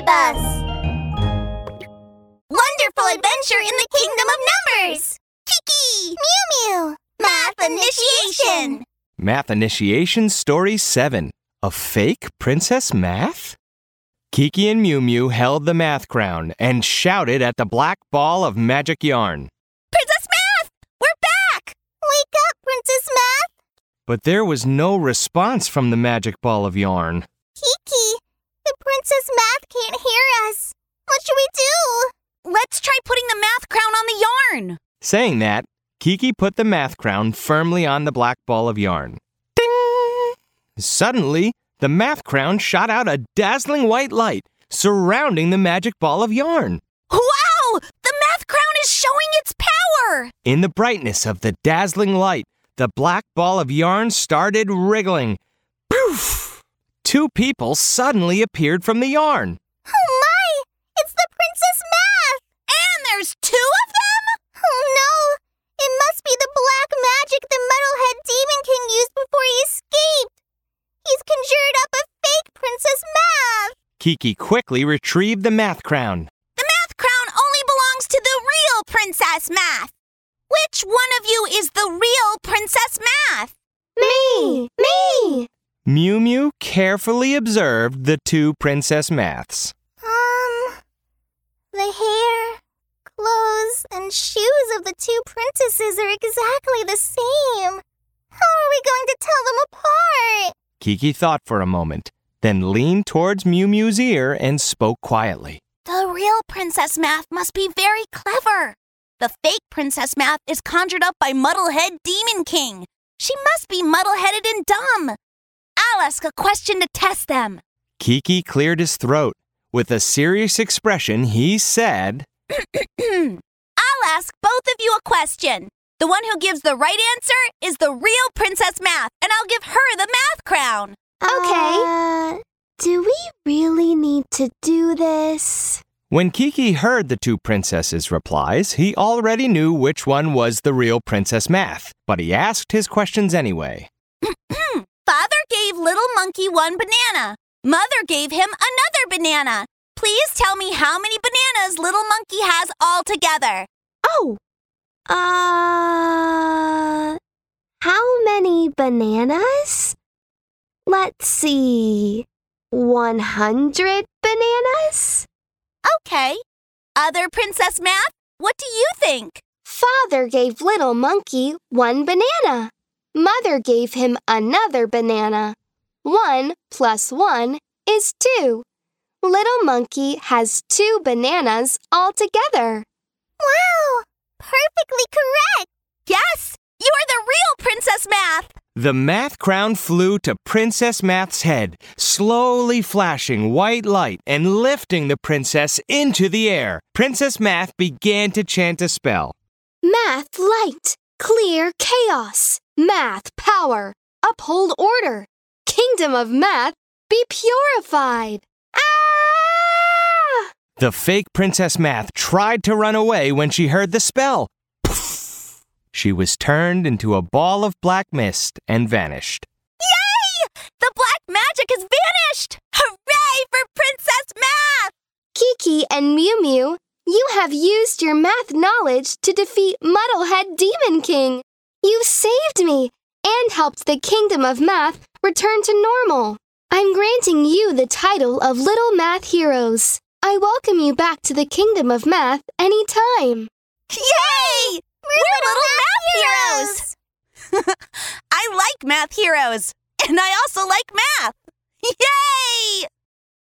Mystery Bus! Wonderful adventure in the kingdom of numbers! Kiki! Miumiu! Math initiation! Math Initiation Story 7 A Fake Princess Math? Kiki and Miumiu held the math crown and shouted at the black ball of magic yarn. Princess Math! We're back! Wake up, Princess Math! But there was no response from the magic ball of yarn. Kiki, the Princess Math can't hear us. What should we do? Let's try putting the math crown on the yarn. Saying that, Kiki put the math crown firmly on the black ball of yarn. Ding! Suddenly, the math crown shot out a dazzling white light surrounding the magic ball of yarn. Wow! The math crown is showing its power! In the brightness of the dazzling light, the black ball of yarn started wriggling. Poof! Two people suddenly appeared from the yarn. Kiki quickly retrieved the math crown. The math crown only belongs to the real Princess Math! Which one of you is the real Princess Math? Me! Me! Miumiu carefully observed the two princess maths. Um, the hair, clothes, and shoes of the two princesses are exactly the same. How are we going to tell them apart? Kiki thought for a moment, then leaned towards Miumiu's ear and spoke quietly. The real Princess Math must be very clever. The fake Princess Math is conjured up by Muddlehead Demon King. She must be muddle-headed and dumb. I'll ask a question to test them. Kiki cleared his throat. With a serious expression, he said, I'll ask both of you a question. The one who gives the right answer is the real Princess Math, and I'll give her the math crown. Okay. Uh, Do we really need to do this? When Kiki heard the two princesses' replies, he already knew which one was the real Princess Math, but he asked his questions anyway. Father gave little monkey one banana. Mother gave him another banana. Please tell me how many bananas little monkey has altogether. Oh! Uh. How many bananas? Let's see. 100 bananas? Okay. Other Princess Math, what do you think? Father gave little monkey one banana. Mother gave him another banana. One plus one is two. Little monkey has two bananas altogether. Wow! Perfectly correct! Yes! You're the real Princess Math! The math crown flew to Princess Math's head, slowly flashing white light and lifting the princess into the air. Princess Math began to chant a spell. Math light, clear chaos. Math power, uphold order. Kingdom of math, be purified. Ah! The fake Princess Math tried to run away when she heard the spell. She was turned into a ball of black mist and vanished. Yay! The black magic has vanished! Hooray for Princess Math! Kiki and Miumiu, you have used your math knowledge to defeat Muddlehead Demon King. You saved me and helped the Kingdom of Math return to normal. I'm granting you the title of Little Math Heroes. I welcome you back to the Kingdom of Math anytime. Yay! We're, little, math, heroes! I like math heroes, and I also like math. Yay!